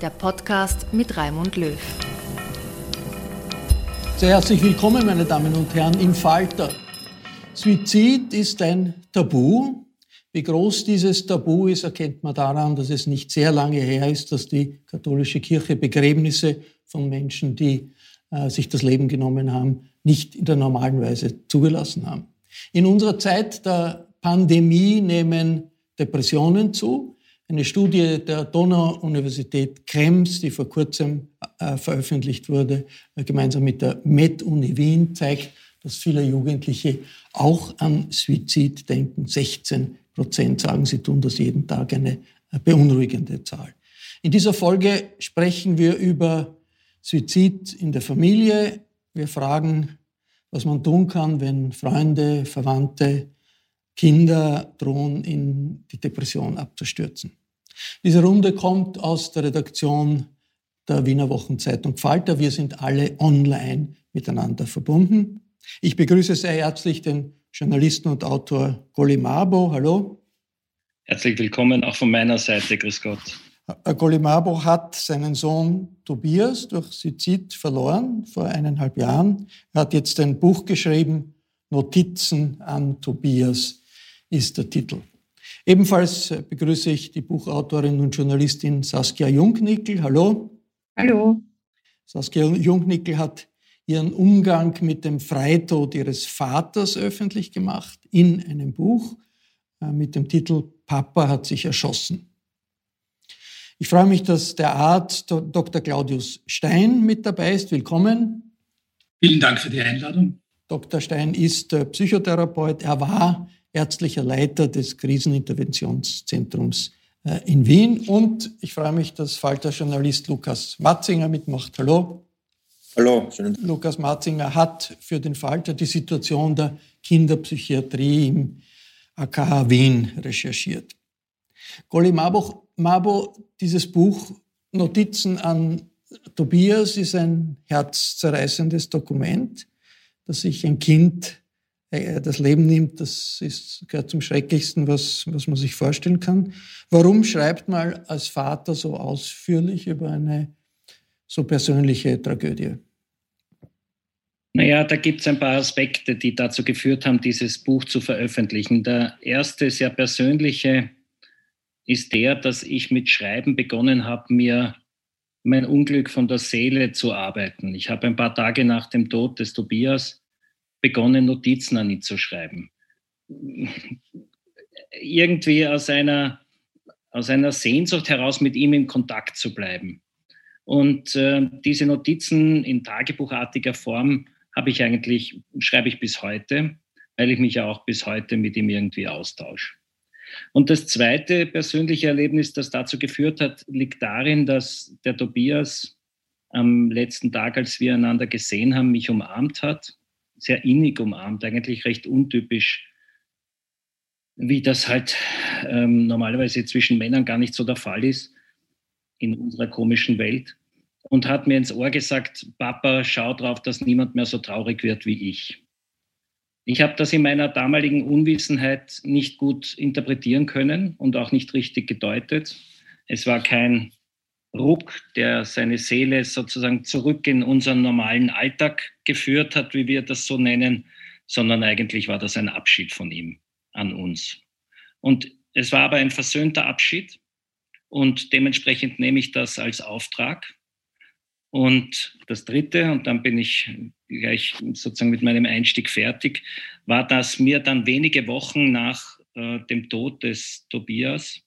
der Podcast mit Raimund Löw. Sehr herzlich willkommen, meine Damen und Herren, im Falter. Suizid ist ein Tabu. Wie groß dieses Tabu ist, erkennt man daran, dass es nicht sehr lange her ist, dass die katholische Kirche Begräbnisse von Menschen, die äh, sich das Leben genommen haben, nicht in der normalen Weise zugelassen haben. In unserer Zeit der Pandemie nehmen Depressionen zu. Eine Studie der Donau-Universität Krems, die vor kurzem äh, veröffentlicht wurde, äh, gemeinsam mit der Med-Uni Wien, zeigt, dass viele Jugendliche auch an Suizid denken. 16 Prozent sagen, sie tun das jeden Tag, eine äh, beunruhigende Zahl. In dieser Folge sprechen wir über Suizid in der Familie. Wir fragen, was man tun kann, wenn Freunde, Verwandte, Kinder drohen, in die Depression abzustürzen. Diese Runde kommt aus der Redaktion der Wiener Wochenzeitung Falter. Wir sind alle online miteinander verbunden. Ich begrüße sehr herzlich den Journalisten und Autor Golimabo. Hallo. Herzlich willkommen auch von meiner Seite. Grüß Gott. Golimabo hat seinen Sohn Tobias durch Suizid verloren vor eineinhalb Jahren. Er hat jetzt ein Buch geschrieben, Notizen an Tobias ist der Titel. Ebenfalls begrüße ich die Buchautorin und Journalistin Saskia Jungnickel. Hallo. Hallo. Saskia Jungnickel hat ihren Umgang mit dem Freitod ihres Vaters öffentlich gemacht in einem Buch äh, mit dem Titel Papa hat sich erschossen. Ich freue mich, dass der Arzt Dr. Claudius Stein mit dabei ist. Willkommen. Vielen Dank für die Einladung. Dr. Stein ist Psychotherapeut. Er war ärztlicher Leiter des Kriseninterventionszentrums äh, in Wien. Und ich freue mich, dass Falter-Journalist Lukas Matzinger mitmacht. Hallo. Hallo. Schön. Lukas Matzinger hat für den Falter die Situation der Kinderpsychiatrie im AKH Wien recherchiert. Golly Mabo, Mabo, dieses Buch Notizen an Tobias ist ein herzzerreißendes Dokument, das sich ein Kind das Leben nimmt, das ist, gehört zum Schrecklichsten, was, was man sich vorstellen kann. Warum schreibt man als Vater so ausführlich über eine so persönliche Tragödie? Naja, da gibt es ein paar Aspekte, die dazu geführt haben, dieses Buch zu veröffentlichen. Der erste, sehr persönliche, ist der, dass ich mit Schreiben begonnen habe, mir mein Unglück von der Seele zu arbeiten. Ich habe ein paar Tage nach dem Tod des Tobias begonnen, Notizen an ihn zu schreiben. Irgendwie aus einer, aus einer Sehnsucht heraus, mit ihm in Kontakt zu bleiben. Und äh, diese Notizen in tagebuchartiger Form habe ich eigentlich, schreibe ich bis heute. weil ich mich ja auch bis heute mit ihm irgendwie austausche. Und das zweite persönliche Erlebnis, das dazu geführt hat, liegt darin, dass der Tobias am letzten Tag, als wir einander gesehen haben, mich umarmt hat, sehr innig umarmt, eigentlich recht untypisch, wie das halt ähm, normalerweise zwischen Männern gar nicht so der Fall ist in unserer komischen Welt. Und hat mir ins Ohr gesagt, Papa, schau drauf, dass niemand mehr so traurig wird wie ich. Ich habe das in meiner damaligen Unwissenheit nicht gut interpretieren können und auch nicht richtig gedeutet. Es war kein Ruck, der seine Seele sozusagen zurück in unseren normalen Alltag geführt hat, wie wir das so nennen, sondern eigentlich war das ein Abschied von ihm an uns. Und es war aber ein versöhnter Abschied und dementsprechend nehme ich das als Auftrag. Und das Dritte, und dann bin ich gleich sozusagen mit meinem Einstieg fertig, war, dass mir dann wenige Wochen nach äh, dem Tod des Tobias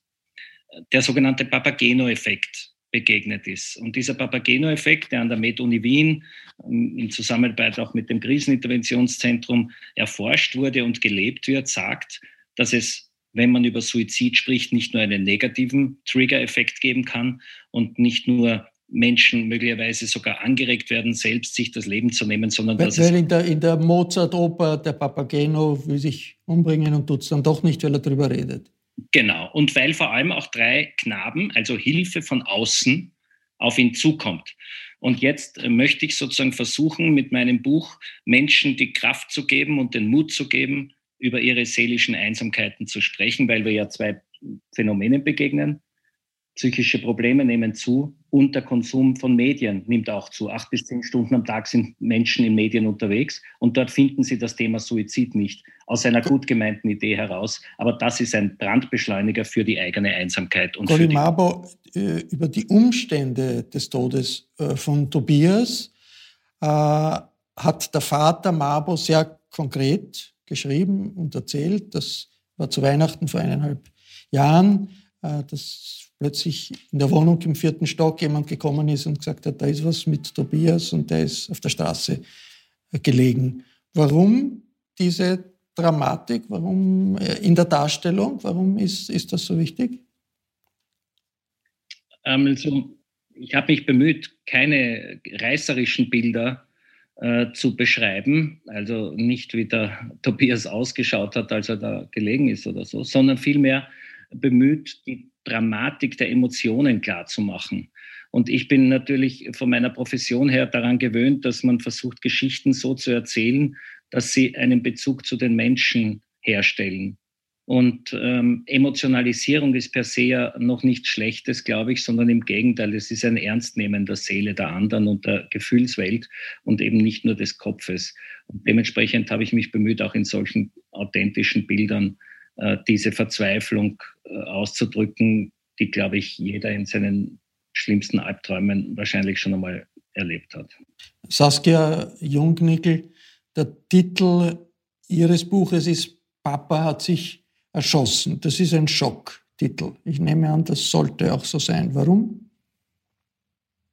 äh, der sogenannte Papageno-Effekt begegnet ist. Und dieser Papageno-Effekt, der an der MedUni Wien ähm, in Zusammenarbeit auch mit dem Kriseninterventionszentrum erforscht wurde und gelebt wird, sagt, dass es, wenn man über Suizid spricht, nicht nur einen negativen Trigger-Effekt geben kann und nicht nur Menschen möglicherweise sogar angeregt werden, selbst sich das Leben zu nehmen, sondern weil, dass weil in der, in der Mozart-Oper der Papageno will sich umbringen und tut es dann doch nicht, weil er darüber redet. Genau. Und weil vor allem auch drei Knaben, also Hilfe von außen, auf ihn zukommt. Und jetzt äh, möchte ich sozusagen versuchen, mit meinem Buch Menschen die Kraft zu geben und den Mut zu geben, über ihre seelischen Einsamkeiten zu sprechen, weil wir ja zwei Phänomenen begegnen. Psychische Probleme nehmen zu und der Konsum von Medien nimmt auch zu. Acht bis zehn Stunden am Tag sind Menschen in Medien unterwegs und dort finden sie das Thema Suizid nicht. Aus einer gut gemeinten Idee heraus. Aber das ist ein Brandbeschleuniger für die eigene Einsamkeit. Und Golimabo, äh, über die Umstände des Todes äh, von Tobias äh, hat der Vater Mabo sehr konkret geschrieben und erzählt. Das war zu Weihnachten vor eineinhalb Jahren, dass plötzlich in der Wohnung im vierten Stock jemand gekommen ist und gesagt hat, da ist was mit Tobias und der ist auf der Straße äh, gelegen. Warum diese Dramatik? Warum äh, in der Darstellung? Warum ist, ist das so wichtig? Ähm, also, ich habe mich bemüht, keine reißerischen Bilder äh, zu beschreiben, also nicht wie der Tobias ausgeschaut hat, als er da gelegen ist oder so, sondern vielmehr bemüht, die Dramatik der Emotionen klarzumachen. Und ich bin natürlich von meiner Profession her daran gewöhnt, dass man versucht, Geschichten so zu erzählen, dass sie einen Bezug zu den Menschen herstellen. Und ähm, Emotionalisierung ist per se ja noch nichts Schlechtes, glaube ich, sondern im Gegenteil, es ist ein Ernstnehmen der Seele der anderen und der Gefühlswelt und eben nicht nur des Kopfes. Und dementsprechend habe ich mich bemüht, auch in solchen authentischen Bildern diese Verzweiflung äh, auszudrücken, die, glaube ich, jeder in seinen schlimmsten Albträumen wahrscheinlich schon einmal erlebt hat. Saskia Jungnickel, der Titel Ihres Buches ist Papa hat sich erschossen. Das ist ein Schocktitel. Ich nehme an, das sollte auch so sein. Warum?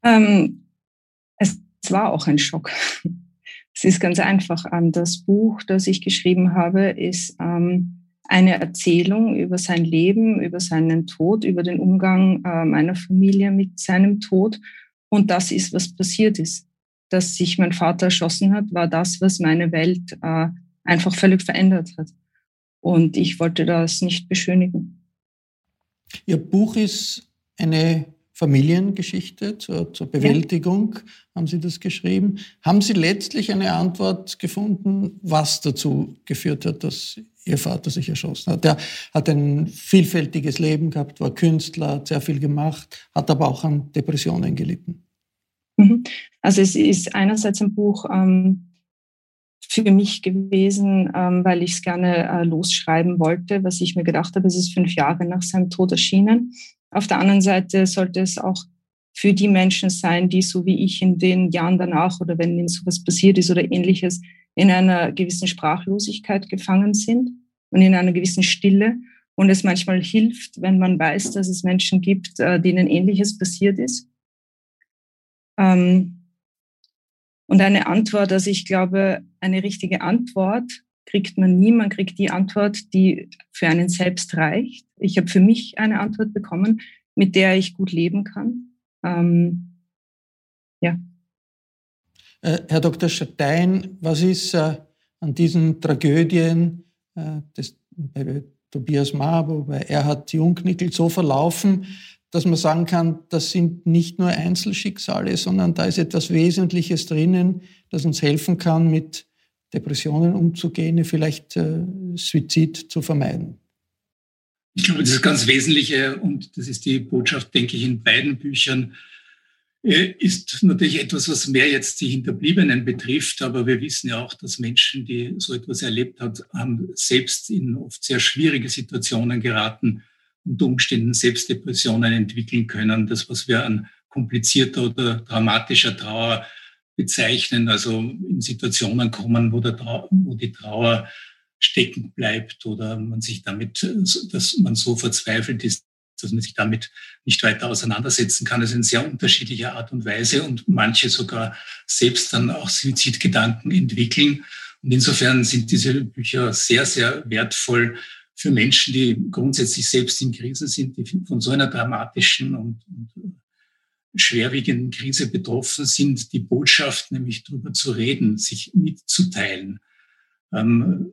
Ähm, es war auch ein Schock. Es ist ganz einfach. Das Buch, das ich geschrieben habe, ist ähm, eine Erzählung über sein Leben, über seinen Tod, über den Umgang äh, meiner Familie mit seinem Tod. Und das ist, was passiert ist. Dass sich mein Vater erschossen hat, war das, was meine Welt äh, einfach völlig verändert hat. Und ich wollte das nicht beschönigen. Ihr Buch ist eine Familiengeschichte zur, zur Bewältigung, ja. haben Sie das geschrieben. Haben Sie letztlich eine Antwort gefunden, was dazu geführt hat, dass Ihr Vater sich erschossen hat? Er hat ein vielfältiges Leben gehabt, war Künstler, hat sehr viel gemacht, hat aber auch an Depressionen gelitten. Mhm. Also es ist einerseits ein Buch ähm, für mich gewesen, ähm, weil ich es gerne äh, losschreiben wollte, was ich mir gedacht habe, es ist fünf Jahre nach seinem Tod erschienen. Auf der anderen Seite sollte es auch für die Menschen sein, die so wie ich in den Jahren danach oder wenn ihnen sowas passiert ist oder ähnliches, in einer gewissen Sprachlosigkeit gefangen sind und in einer gewissen Stille. Und es manchmal hilft, wenn man weiß, dass es Menschen gibt, äh, denen ähnliches passiert ist. Ähm, und eine Antwort, also ich glaube, eine richtige Antwort kriegt man nie. Man kriegt die Antwort, die für einen selbst reicht. Ich habe für mich eine Antwort bekommen, mit der ich gut leben kann. Ähm, ja. Äh, Herr Dr. Stein, was ist äh, an diesen Tragödien äh, des, bei Tobias Mabo, bei Erhard Jungnickel so verlaufen, dass man sagen kann, das sind nicht nur Einzelschicksale, sondern da ist etwas Wesentliches drinnen, das uns helfen kann, mit Depressionen umzugehen, vielleicht äh, Suizid zu vermeiden. Ich glaube, das ist ganz Wesentliche und das ist die Botschaft, denke ich, in beiden Büchern, ist natürlich etwas, was mehr jetzt die Hinterbliebenen betrifft. Aber wir wissen ja auch, dass Menschen, die so etwas erlebt haben, selbst in oft sehr schwierige Situationen geraten, unter Umständen Selbstdepressionen entwickeln können. Das, was wir an komplizierter oder dramatischer Trauer bezeichnen, also in Situationen kommen, wo, Trauer, wo die Trauer stecken bleibt oder man sich damit, dass man so verzweifelt ist, dass man sich damit nicht weiter auseinandersetzen kann. Ist in sehr unterschiedlicher Art und Weise und manche sogar selbst dann auch Suizidgedanken entwickeln. Und insofern sind diese Bücher sehr, sehr wertvoll für Menschen, die grundsätzlich selbst in Krisen sind, die von so einer dramatischen und, und schwerwiegenden Krise betroffen sind, die Botschaft, nämlich darüber zu reden, sich mitzuteilen. Ähm,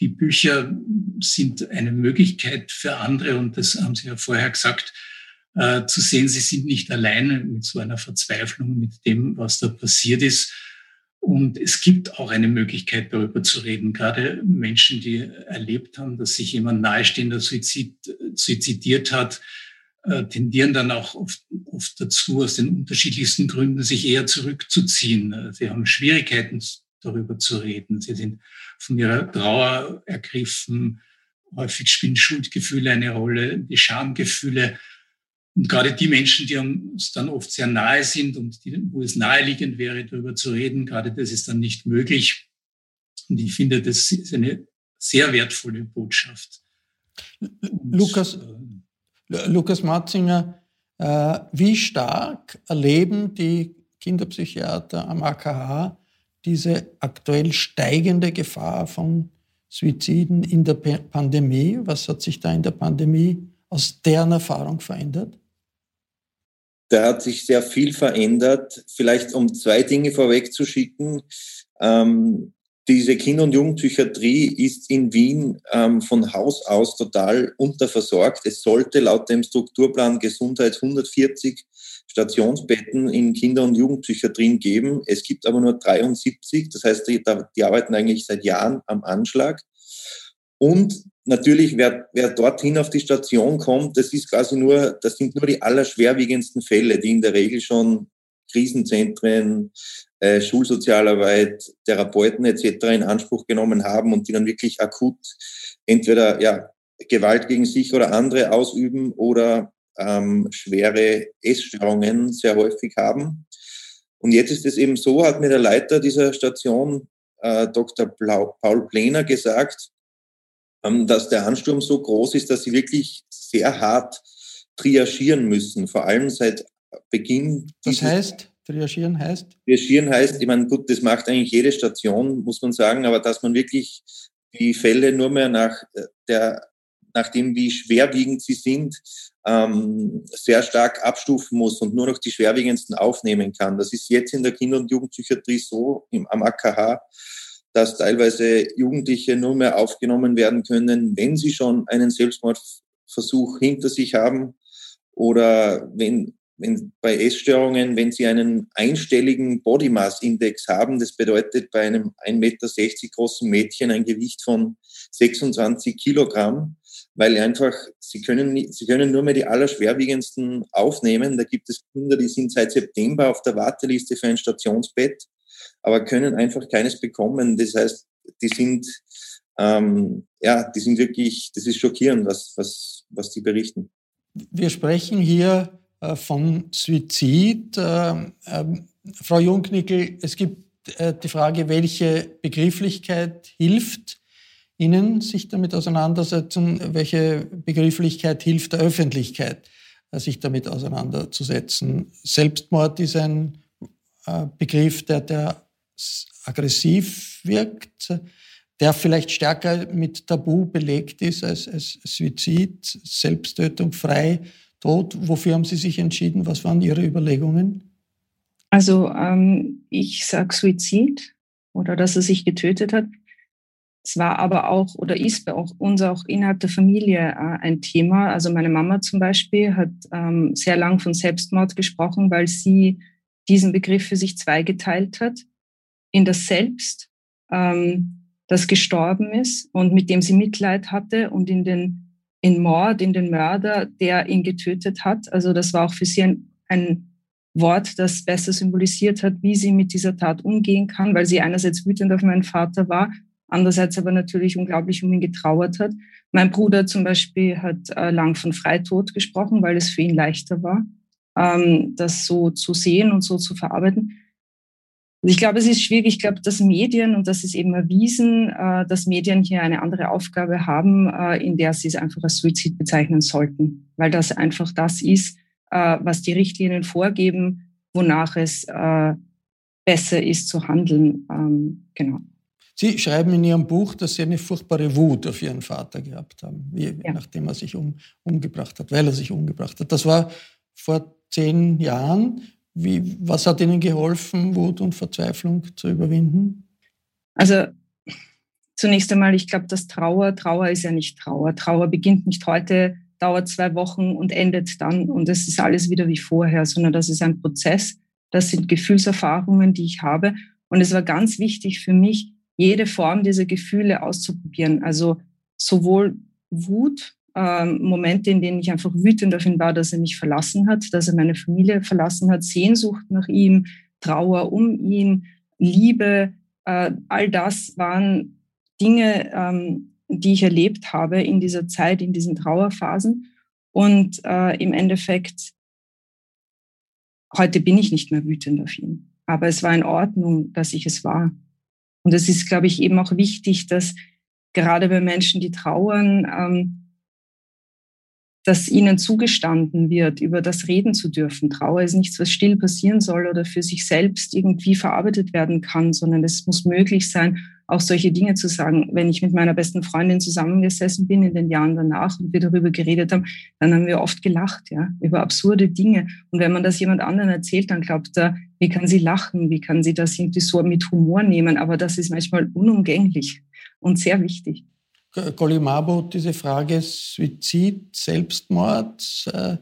die Bücher sind eine Möglichkeit für andere, und das haben Sie ja vorher gesagt, äh, zu sehen, sie sind nicht alleine mit so einer Verzweiflung, mit dem, was da passiert ist. Und es gibt auch eine Möglichkeit, darüber zu reden. Gerade Menschen, die erlebt haben, dass sich jemand nahestehender Suizid, suizidiert hat, äh, tendieren dann auch oft, oft dazu, aus den unterschiedlichsten Gründen sich eher zurückzuziehen. Sie haben Schwierigkeiten, darüber zu reden. Sie sind von ihrer Trauer ergriffen. Häufig spielen Schuldgefühle eine Rolle, die Schamgefühle. Und gerade die Menschen, die uns dann oft sehr nahe sind und die, wo es naheliegend wäre, darüber zu reden, gerade das ist dann nicht möglich. Und ich finde, das ist eine sehr wertvolle Botschaft. Und, Lukas, äh, Lukas Matzinger, äh, wie stark erleben die Kinderpsychiater am AKH diese aktuell steigende Gefahr von Suiziden in der Pandemie? Was hat sich da in der Pandemie aus deren Erfahrung verändert? Da hat sich sehr viel verändert. Vielleicht um zwei Dinge vorwegzuschicken. Ähm, diese Kinder- und Jugendpsychiatrie ist in Wien ähm, von Haus aus total unterversorgt. Es sollte laut dem Strukturplan Gesundheit 140 Stationsbetten in Kinder- und Jugendpsychiatrien geben. Es gibt aber nur 73. Das heißt, die, die arbeiten eigentlich seit Jahren am Anschlag. Und natürlich, wer, wer dorthin auf die Station kommt, das ist quasi nur, das sind nur die allerschwerwiegendsten Fälle, die in der Regel schon Krisenzentren, äh, Schulsozialarbeit, Therapeuten etc. in Anspruch genommen haben und die dann wirklich akut entweder ja, Gewalt gegen sich oder andere ausüben oder ähm, schwere Essstörungen sehr häufig haben. Und jetzt ist es eben so, hat mir der Leiter dieser Station, äh, Dr. Blau, Paul Plener, gesagt, ähm, dass der Ansturm so groß ist, dass sie wirklich sehr hart triagieren müssen, vor allem seit Beginn. Das heißt? Triagieren heißt? Triagieren heißt, ich meine, gut, das macht eigentlich jede Station, muss man sagen, aber dass man wirklich die Fälle nur mehr nach äh, der, nach dem, wie schwerwiegend sie sind, ähm, sehr stark abstufen muss und nur noch die schwerwiegendsten aufnehmen kann. Das ist jetzt in der Kinder- und Jugendpsychiatrie so im, am AKH, dass teilweise Jugendliche nur mehr aufgenommen werden können, wenn sie schon einen Selbstmordversuch hinter sich haben oder wenn wenn bei Essstörungen, wenn Sie einen einstelligen Body Mass Index haben, das bedeutet bei einem 1,60 Meter großen Mädchen ein Gewicht von 26 Kilogramm, weil einfach, Sie können, Sie können nur mehr die allerschwerwiegendsten aufnehmen. Da gibt es Kinder, die sind seit September auf der Warteliste für ein Stationsbett, aber können einfach keines bekommen. Das heißt, die sind, ähm, ja, die sind wirklich, das ist schockierend, was, was, was die berichten. Wir sprechen hier äh, von Suizid. Äh, ähm, Frau Jungnickel, es gibt äh, die Frage, welche Begrifflichkeit hilft Ihnen, sich damit auseinandersetzen? Welche Begrifflichkeit hilft der Öffentlichkeit, sich damit auseinanderzusetzen? Selbstmord ist ein Begriff, der, der aggressiv wirkt, der vielleicht stärker mit Tabu belegt ist als, als Suizid, Selbsttötung, Freitod. Wofür haben Sie sich entschieden? Was waren Ihre Überlegungen? Also ähm, ich sage Suizid oder dass er sich getötet hat. Es war aber auch oder ist bei uns auch innerhalb der Familie äh, ein Thema. Also meine Mama zum Beispiel hat ähm, sehr lang von Selbstmord gesprochen, weil sie diesen Begriff für sich zweigeteilt hat. In das Selbst, ähm, das gestorben ist und mit dem sie Mitleid hatte und in den in Mord, in den Mörder, der ihn getötet hat. Also das war auch für sie ein, ein Wort, das besser symbolisiert hat, wie sie mit dieser Tat umgehen kann, weil sie einerseits wütend auf meinen Vater war, andererseits aber natürlich unglaublich um ihn getrauert hat. Mein Bruder zum Beispiel hat äh, lang von Freitod gesprochen, weil es für ihn leichter war, ähm, das so zu sehen und so zu verarbeiten. Ich glaube, es ist schwierig. Ich glaube, dass Medien, und das ist eben erwiesen, äh, dass Medien hier eine andere Aufgabe haben, äh, in der sie es einfach als Suizid bezeichnen sollten, weil das einfach das ist, äh, was die Richtlinien vorgeben, wonach es äh, besser ist zu handeln. Ähm, genau. Sie schreiben in Ihrem Buch, dass Sie eine furchtbare Wut auf Ihren Vater gehabt haben, wie, ja. nachdem er sich um, umgebracht hat, weil er sich umgebracht hat. Das war vor zehn Jahren. Wie, was hat Ihnen geholfen, Wut und Verzweiflung zu überwinden? Also zunächst einmal, ich glaube, dass Trauer, Trauer ist ja nicht Trauer. Trauer beginnt nicht heute, dauert zwei Wochen und endet dann und es ist alles wieder wie vorher, sondern das ist ein Prozess. Das sind Gefühlserfahrungen, die ich habe. Und es war ganz wichtig für mich, jede Form dieser Gefühle auszuprobieren. Also sowohl Wut, ähm, Momente, in denen ich einfach wütend auf ihn war, dass er mich verlassen hat, dass er meine Familie verlassen hat, Sehnsucht nach ihm, Trauer um ihn, Liebe, äh, all das waren Dinge, ähm, die ich erlebt habe in dieser Zeit, in diesen Trauerphasen. Und äh, im Endeffekt, heute bin ich nicht mehr wütend auf ihn. Aber es war in Ordnung, dass ich es war. Und es ist, glaube ich, eben auch wichtig, dass gerade bei Menschen, die trauern, ähm, dass ihnen zugestanden wird, über das reden zu dürfen. Trauer ist nichts, was still passieren soll oder für sich selbst irgendwie verarbeitet werden kann, sondern es muss möglich sein, auch solche Dinge zu sagen. Wenn ich mit meiner besten Freundin zusammengesessen bin in den Jahren danach und wir darüber geredet haben, dann haben wir oft gelacht, ja, über absurde Dinge. Und wenn man das jemand anderen erzählt, dann glaubt er, wie kann sie lachen? Wie kann sie das irgendwie so mit Humor nehmen? Aber das ist manchmal unumgänglich und sehr wichtig. Golimabo, diese Frage Suizid, Selbstmord, äh,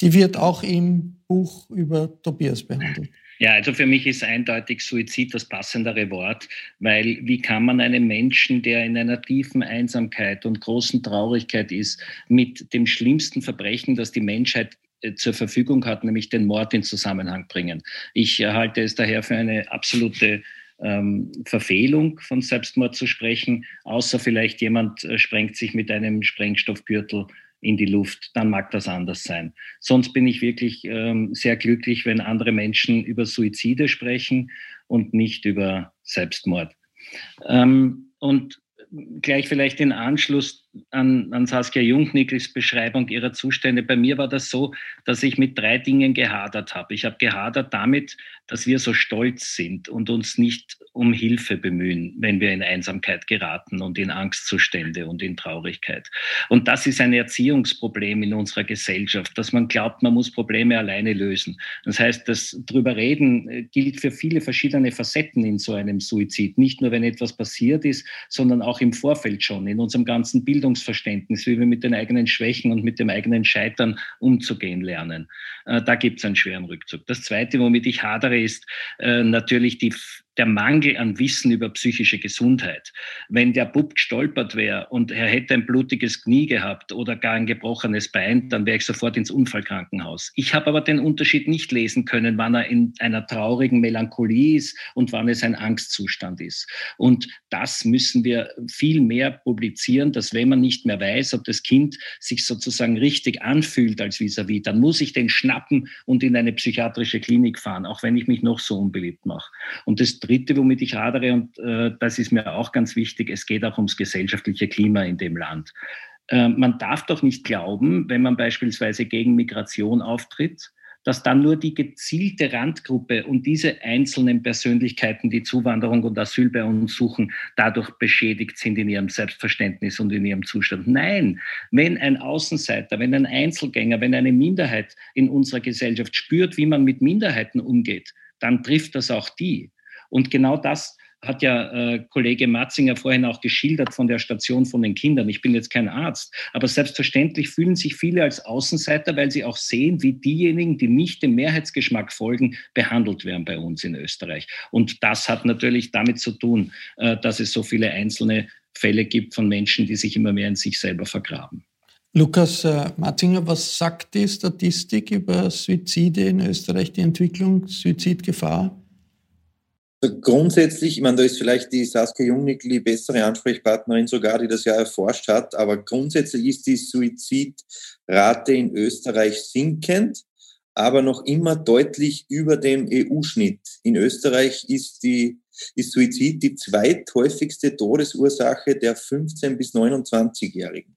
die wird auch im Buch über Tobias behandelt. Ja, also für mich ist eindeutig Suizid das passendere Wort, weil wie kann man einem Menschen, der in einer tiefen Einsamkeit und großen Traurigkeit ist, mit dem schlimmsten Verbrechen, das die Menschheit äh, zur Verfügung hat, nämlich den Mord in Zusammenhang bringen. Ich halte es daher für eine absolute ähm, Verfehlung von Selbstmord zu sprechen, außer vielleicht jemand äh, sprengt sich mit einem Sprengstoffgürtel in die Luft, dann mag das anders sein. Sonst bin ich wirklich ähm, sehr glücklich, wenn andere Menschen über Suizide sprechen und nicht über Selbstmord. Ähm, und gleich vielleicht in Anschluss an, an Saskia Jungnickels Beschreibung ihrer Zustände. Bei mir war das so, dass ich mit drei Dingen gehadert habe. Ich habe gehadert damit, dass wir so stolz sind und uns nicht um Hilfe bemühen, wenn wir in Einsamkeit geraten und in Angstzustände und in Traurigkeit. Und das ist ein Erziehungsproblem in unserer Gesellschaft, dass man glaubt, man muss Probleme alleine lösen. Das heißt, das drüber reden äh, gilt für viele verschiedene Facetten in so einem Suizid. Nicht nur, wenn etwas passiert ist, sondern auch im Vorfeld schon, in unserem ganzen Bildungsverständnis, wie wir mit den eigenen Schwächen und mit dem eigenen Scheitern umzugehen lernen. Äh, da gibt es einen schweren Rückzug. Das Zweite, womit ich hadere, ist äh, natürlich die der Mangel an Wissen über psychische Gesundheit. Wenn der Bub gestolpert wäre und er hätte ein blutiges Knie gehabt oder gar ein gebrochenes Bein, dann wäre ich sofort ins Unfallkrankenhaus. Ich habe aber den Unterschied nicht lesen können, wann er in einer traurigen Melancholie ist und wann es ein Angstzustand ist. Und das müssen wir viel mehr publizieren, dass wenn man nicht mehr weiß, ob das Kind sich sozusagen richtig anfühlt als vis-à-vis, -vis, dann muss ich den schnappen und in eine psychiatrische Klinik fahren, auch wenn ich mich noch so unbeliebt mache. Und das Dritte, womit ich hadere, und äh, das ist mir auch ganz wichtig, es geht auch ums gesellschaftliche Klima in dem Land. Äh, man darf doch nicht glauben, wenn man beispielsweise gegen Migration auftritt, dass dann nur die gezielte Randgruppe und diese einzelnen Persönlichkeiten, die Zuwanderung und Asyl bei uns suchen, dadurch beschädigt sind in ihrem Selbstverständnis und in ihrem Zustand. Nein, wenn ein Außenseiter, wenn ein Einzelgänger, wenn eine Minderheit in unserer Gesellschaft spürt, wie man mit Minderheiten umgeht, dann trifft das auch die. Und genau das hat ja äh, Kollege Matzinger vorhin auch geschildert von der Station von den Kindern. Ich bin jetzt kein Arzt, aber selbstverständlich fühlen sich viele als Außenseiter, weil sie auch sehen, wie diejenigen, die nicht dem Mehrheitsgeschmack folgen, behandelt werden bei uns in Österreich. Und das hat natürlich damit zu tun, äh, dass es so viele einzelne Fälle gibt von Menschen, die sich immer mehr in sich selber vergraben. Lukas äh, Matzinger, was sagt die Statistik über Suizide in Österreich, die Entwicklung, Suizidgefahr? Grundsätzlich, ich meine, da ist vielleicht die Saskia Jungnickel die bessere Ansprechpartnerin sogar, die das ja erforscht hat, aber grundsätzlich ist die Suizidrate in Österreich sinkend, aber noch immer deutlich über dem EU-Schnitt. In Österreich ist die ist Suizid die zweithäufigste Todesursache der 15- bis 29-Jährigen.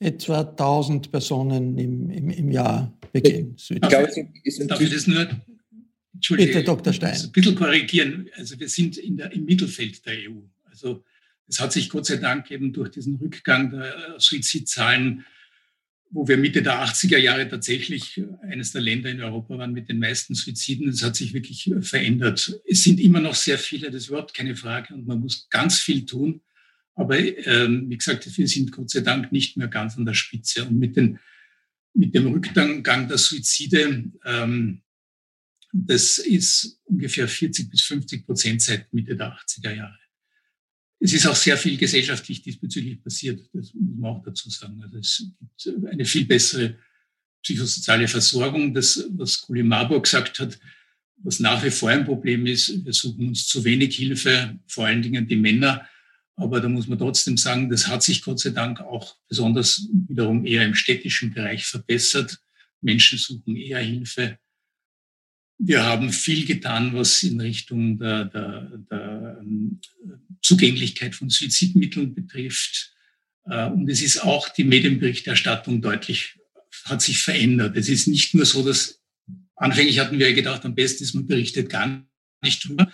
Etwa 1000 Personen im, im, im Jahr begehen. Ich glaube, Darf ich das nur, Entschuldige, Bitte, Dr. Stein. ein bisschen korrigieren. Also wir sind in der, im Mittelfeld der EU. Also es hat sich Gott sei Dank eben durch diesen Rückgang der Suizidzahlen, wo wir Mitte der 80er Jahre tatsächlich eines der Länder in Europa waren mit den meisten Suiziden, es hat sich wirklich verändert. Es sind immer noch sehr viele, das ist überhaupt keine Frage und man muss ganz viel tun. Aber ähm, wie gesagt, wir sind Gott sei Dank nicht mehr ganz an der Spitze. Und mit den mit dem Rückgang der Suizide, ähm, das ist ungefähr 40 bis 50 Prozent seit Mitte der 80er Jahre. Es ist auch sehr viel gesellschaftlich diesbezüglich passiert, das muss man auch dazu sagen. Also es gibt eine viel bessere psychosoziale Versorgung. Das, was Kuli Marburg gesagt hat, was nach wie vor ein Problem ist, wir suchen uns zu wenig Hilfe, vor allen Dingen die Männer aber da muss man trotzdem sagen, das hat sich Gott sei Dank auch besonders wiederum eher im städtischen Bereich verbessert. Menschen suchen eher Hilfe. Wir haben viel getan, was in Richtung der, der, der ähm, Zugänglichkeit von Suizidmitteln betrifft. Äh, und es ist auch die Medienberichterstattung deutlich, hat sich verändert. Es ist nicht nur so, dass anfänglich hatten wir gedacht, am besten ist, man berichtet gar nicht drüber.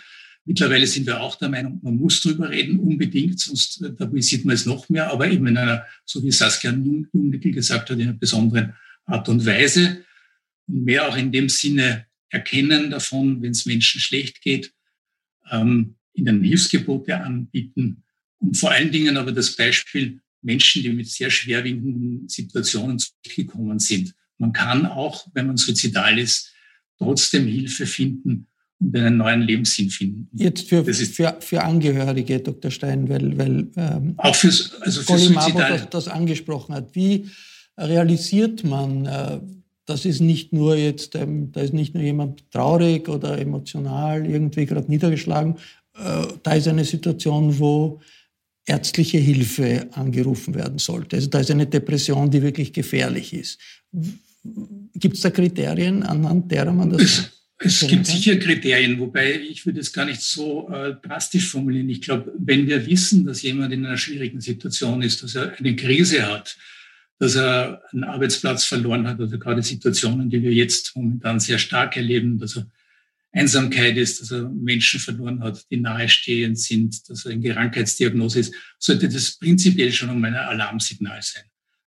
Mittlerweile sind wir auch der Meinung, man muss drüber reden, unbedingt, sonst äh, tabuisiert man es noch mehr, aber eben in einer, so wie Saskia Jungnickel gesagt hat, in einer besonderen Art und Weise. Und mehr auch in dem Sinne erkennen davon, wenn es Menschen schlecht geht, ähm, ihnen Hilfsgebote anbieten und vor allen Dingen aber das Beispiel Menschen, die mit sehr schwerwiegenden Situationen zurückgekommen sind. Man kann auch, wenn man suizidal ist, trotzdem Hilfe finden und einen neuen Lebenssinn finden. Jetzt für, für, für Angehörige, Dr. Stein, weil, weil ähm, auch fürs, also für das, das angesprochen hat. Wie realisiert man, äh, das ist nicht nur jetzt, ähm, da ist nicht nur jemand traurig oder emotional irgendwie gerade niedergeschlagen, äh, da ist eine Situation, wo ärztliche Hilfe angerufen werden sollte. Also da ist eine Depression, die wirklich gefährlich ist. Gibt es da Kriterien, anhand derer man das es gibt sicher Kriterien, wobei ich würde es gar nicht so äh, drastisch formulieren. Ich glaube, wenn wir wissen, dass jemand in einer schwierigen Situation ist, dass er eine Krise hat, dass er einen Arbeitsplatz verloren hat, also gerade Situationen, die wir jetzt momentan sehr stark erleben, dass er Einsamkeit ist, dass er Menschen verloren hat, die nahestehend sind, dass er in Krankheitsdiagnose ist, sollte das prinzipiell schon um ein Alarmsignal sein.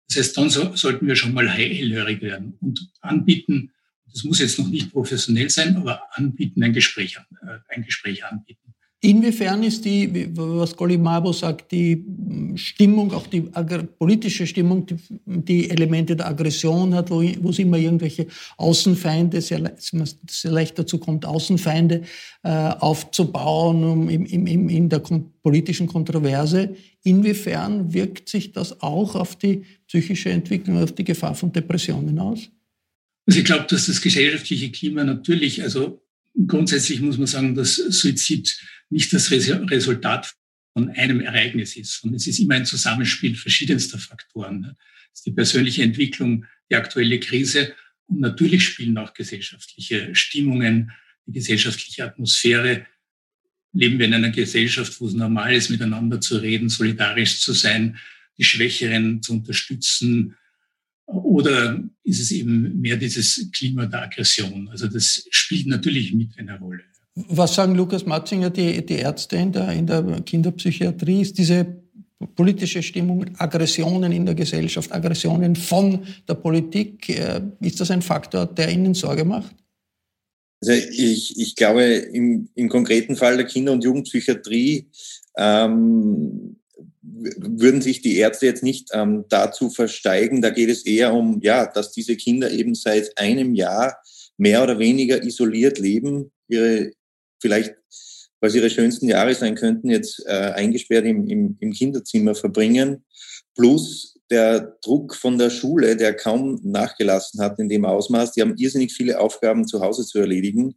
Das heißt, dann so, sollten wir schon mal hellhörig werden und anbieten, das muss jetzt noch nicht professionell sein, aber anbieten, ein Gespräch, äh, ein Gespräch anbieten. Inwiefern ist die, was Golimabo sagt, die Stimmung, auch die politische Stimmung, die, die, Elemente der Aggression hat, wo, wo es immer irgendwelche Außenfeinde, sehr, sehr leicht dazu kommt, Außenfeinde äh, aufzubauen um, im, im, in der politischen Kontroverse. Inwiefern wirkt sich das auch auf die psychische Entwicklung, auf die Gefahr von Depressionen aus? Also ich glaube, dass das gesellschaftliche Klima natürlich, also grundsätzlich muss man sagen, dass Suizid nicht das Resultat von einem Ereignis ist, sondern es ist immer ein Zusammenspiel verschiedenster Faktoren. Ne? Das ist die persönliche Entwicklung, die aktuelle Krise und natürlich spielen auch gesellschaftliche Stimmungen, die gesellschaftliche Atmosphäre. Leben wir in einer Gesellschaft, wo es normal ist, miteinander zu reden, solidarisch zu sein, die Schwächeren zu unterstützen, oder ist es eben mehr dieses Klima der Aggression? Also das spielt natürlich mit eine Rolle. Was sagen Lukas Matzinger, die, die Ärzte in der, in der Kinderpsychiatrie? Ist diese politische Stimmung, Aggressionen in der Gesellschaft, Aggressionen von der Politik, äh, ist das ein Faktor, der Ihnen Sorge macht? Also ich, ich glaube, im, im konkreten Fall der Kinder- und Jugendpsychiatrie ähm, würden sich die Ärzte jetzt nicht ähm, dazu versteigen. Da geht es eher um, ja, dass diese Kinder eben seit einem Jahr mehr oder weniger isoliert leben, ihre vielleicht, sie ihre schönsten Jahre sein könnten, jetzt äh, eingesperrt im, im, im Kinderzimmer verbringen, plus der Druck von der Schule, der kaum nachgelassen hat in dem Ausmaß. Die haben irrsinnig viele Aufgaben zu Hause zu erledigen.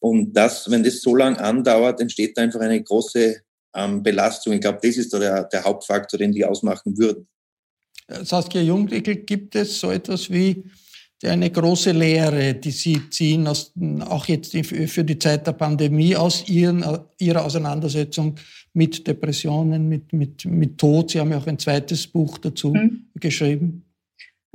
Und das, wenn das so lang andauert, entsteht einfach eine große ähm, Belastung. Ich glaube, das ist da der, der Hauptfaktor, den die ausmachen würden. Saskia Jungwickel, gibt es so etwas wie eine große Lehre, die Sie ziehen, aus, auch jetzt für die Zeit der Pandemie, aus Ihren, Ihrer Auseinandersetzung mit Depressionen, mit, mit, mit Tod? Sie haben ja auch ein zweites Buch dazu mhm. geschrieben.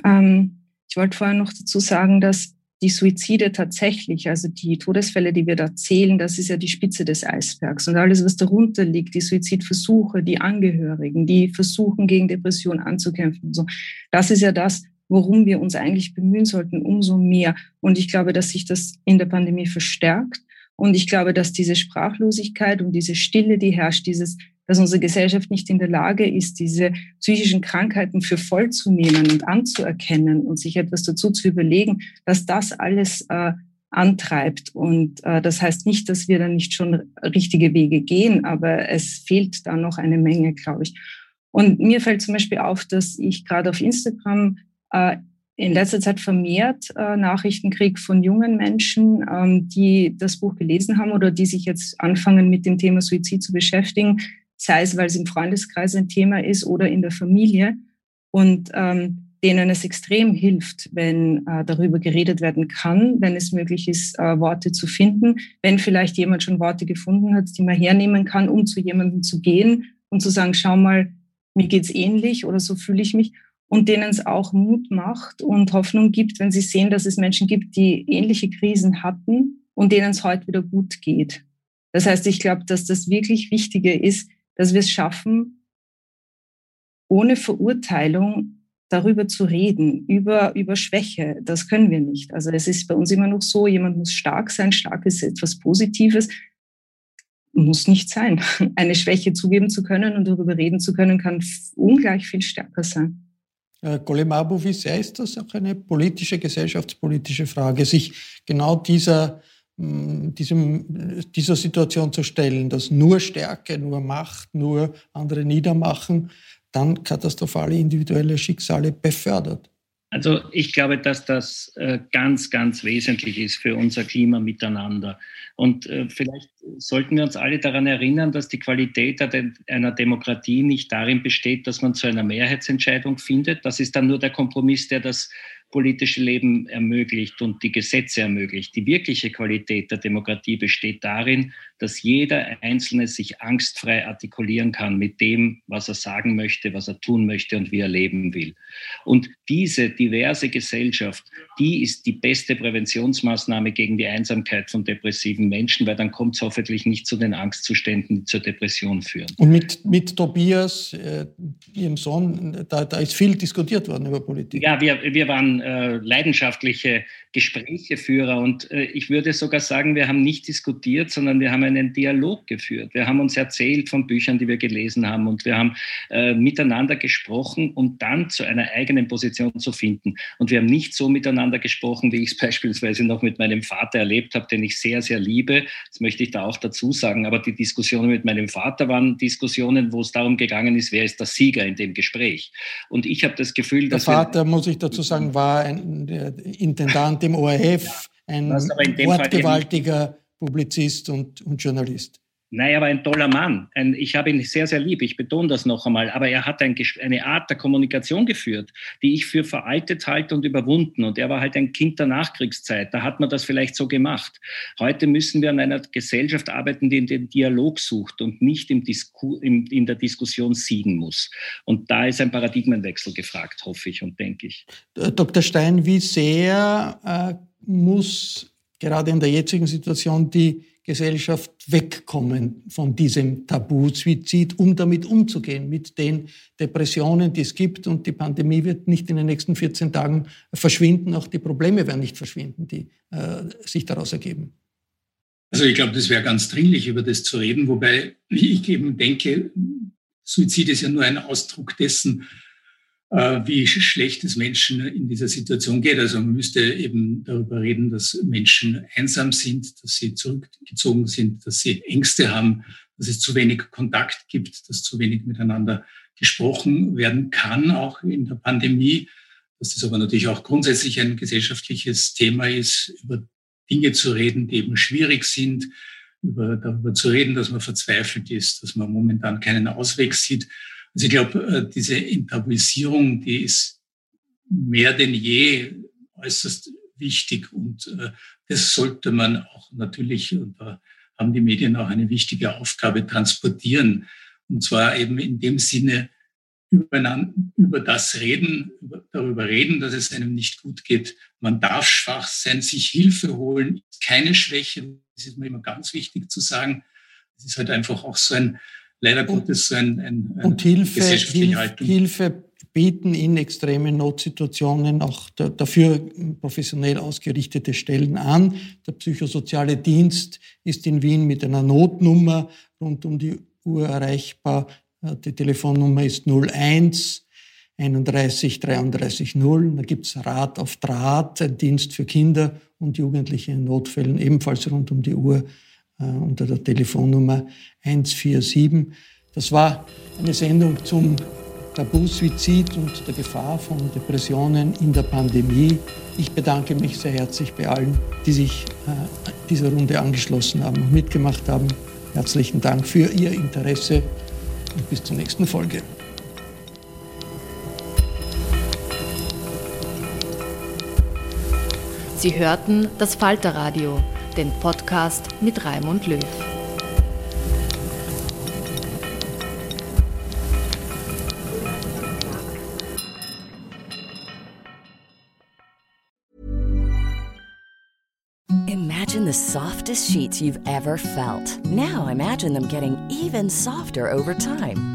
Ähm, ich wollte vorher noch dazu sagen, dass die Suizide tatsächlich, also die Todesfälle, die wir da zählen, das ist ja die Spitze des Eisbergs. Und alles, was darunter liegt, die Suizidversuche, die Angehörigen, die versuchen, gegen Depression anzukämpfen. So, das ist ja das, worum wir uns eigentlich bemühen sollten, umso mehr. Und ich glaube, dass sich das in der Pandemie verstärkt. Und ich glaube, dass diese Sprachlosigkeit und diese Stille, die herrscht, dieses, dass unsere Gesellschaft nicht in der Lage ist, diese psychischen Krankheiten für voll zu nehmen und anzuerkennen und sich etwas dazu zu überlegen, dass das alles äh, antreibt. Und äh, das heißt nicht, dass wir dann nicht schon richtige Wege gehen, aber es fehlt da noch eine Menge, glaube ich. Und mir fällt zum Beispiel auf, dass ich gerade auf Instagram äh, in letzter Zeit vermehrt äh, Nachrichten kriege von jungen Menschen, ähm, die das Buch gelesen haben oder die sich jetzt anfangen, mit dem Thema Suizid zu beschäftigen, sei es, weil es im Freundeskreis ein Thema ist oder in der Familie. Und ähm, denen es extrem hilft, wenn äh, darüber geredet werden kann, wenn es möglich ist, äh, Worte zu finden, wenn vielleicht jemand schon Worte gefunden hat, die man hernehmen kann, um zu jemandem zu gehen und zu sagen, schau mal, mir geht's ähnlich oder so fühle ich mich und denen es auch Mut macht und Hoffnung gibt, wenn sie sehen, dass es Menschen gibt, die ähnliche Krisen hatten und denen es heute wieder gut geht. Das heißt, ich glaube, dass das wirklich Wichtige ist, dass wir es schaffen, ohne Verurteilung darüber zu reden, über, über Schwäche. Das können wir nicht. Also es ist bei uns immer noch so, jemand muss stark sein. Stark ist etwas Positives. Muss nicht sein. Eine Schwäche zugeben zu können und darüber reden zu können, kann ungleich viel stärker sein. Golemabu, wie sehr ist das auch eine politische, gesellschaftspolitische Frage, sich genau dieser, diesem, dieser Situation zu stellen, dass nur Stärke, nur Macht, nur andere niedermachen, dann katastrophale individuelle Schicksale befördert. Also ich glaube, dass das äh, ganz, ganz wesentlich ist für unser Klima miteinander. Und äh, vielleicht sollten wir uns alle daran erinnern, dass die Qualität einer Demokratie nicht darin besteht, dass man zu einer Mehrheitsentscheidung findet. Das ist dann nur der Kompromiss, der das politische Leben ermöglicht und die Gesetze ermöglicht. Die wirkliche Qualität der Demokratie besteht darin, dass jeder Einzelne sich angstfrei artikulieren kann mit dem, was er sagen möchte, was er tun möchte und wie er leben will. Und diese diverse Gesellschaft, die ist die beste Präventionsmaßnahme gegen die Einsamkeit von depressiven Menschen, weil dann kommt es hoffentlich nicht zu den Angstzuständen, die zur Depression führen. Und mit, mit Tobias, äh, Ihrem Sohn, da, da ist viel diskutiert worden über Politik. Ja, wir, wir waren äh, leidenschaftliche Gesprächeführer. Und äh, ich würde sogar sagen, wir haben nicht diskutiert, sondern wir haben einen Dialog geführt. Wir haben uns erzählt von Büchern, die wir gelesen haben und wir haben äh, miteinander gesprochen, um dann zu einer eigenen Position zu finden. Und wir haben nicht so miteinander gesprochen, wie ich es beispielsweise noch mit meinem Vater erlebt habe, den ich sehr, sehr liebe. Das möchte ich da auch dazu sagen. Aber die Diskussionen mit meinem Vater waren Diskussionen, wo es darum gegangen ist, wer ist der Sieger in dem Gespräch. Und ich habe das Gefühl, dass. Der Vater, muss ich dazu sagen, war ein Intendant im ORF, ein wortgewaltiger Publizist und, und Journalist. Nein, er war ein toller Mann. Ein, ich habe ihn sehr, sehr lieb. Ich betone das noch einmal. Aber er hat ein, eine Art der Kommunikation geführt, die ich für veraltet halte und überwunden. Und er war halt ein Kind der Nachkriegszeit. Da hat man das vielleicht so gemacht. Heute müssen wir an einer Gesellschaft arbeiten, die den Dialog sucht und nicht im im, in der Diskussion siegen muss. Und da ist ein Paradigmenwechsel gefragt, hoffe ich und denke ich. Dr. Stein, wie sehr äh, muss gerade in der jetzigen Situation die Gesellschaft wegkommen von diesem Tabu Suizid, um damit umzugehen, mit den Depressionen, die es gibt. Und die Pandemie wird nicht in den nächsten 14 Tagen verschwinden. Auch die Probleme werden nicht verschwinden, die äh, sich daraus ergeben. Also ich glaube, das wäre ganz dringlich, über das zu reden. Wobei ich eben denke, Suizid ist ja nur ein Ausdruck dessen, wie schlecht es Menschen in dieser Situation geht. Also man müsste eben darüber reden, dass Menschen einsam sind, dass sie zurückgezogen sind, dass sie Ängste haben, dass es zu wenig Kontakt gibt, dass zu wenig miteinander gesprochen werden kann, auch in der Pandemie. Dass das aber natürlich auch grundsätzlich ein gesellschaftliches Thema ist, über Dinge zu reden, die eben schwierig sind, über, darüber zu reden, dass man verzweifelt ist, dass man momentan keinen Ausweg sieht. Also ich glaube, äh, diese Enttabuisierung, die ist mehr denn je äußerst wichtig und äh, das sollte man auch natürlich, und da haben die Medien auch eine wichtige Aufgabe, transportieren. Und zwar eben in dem Sinne, über, das reden, über, darüber reden, dass es einem nicht gut geht. Man darf schwach sein, sich Hilfe holen, keine Schwäche. Das ist mir immer ganz wichtig zu sagen. Das ist halt einfach auch so ein, leider Gottes ein, ein, ein und Hilfe, Hilf, Hilfe bieten in extremen Notsituationen auch dafür professionell ausgerichtete Stellen an. Der psychosoziale Dienst ist in Wien mit einer Notnummer rund um die Uhr erreichbar. Äh, die Telefonnummer ist 01 31 33 0. Da gibt's Rat auf Draht, ein Dienst für Kinder und Jugendliche in Notfällen, ebenfalls rund um die Uhr unter der Telefonnummer 147. Das war eine Sendung zum Tabu-Suizid und der Gefahr von Depressionen in der Pandemie. Ich bedanke mich sehr herzlich bei allen, die sich äh, dieser Runde angeschlossen haben und mitgemacht haben. Herzlichen Dank für Ihr Interesse und bis zur nächsten Folge. Sie hörten das Falterradio den Podcast mit Raimund Löw. Imagine the softest sheets you've ever felt. Now imagine them getting even softer over time.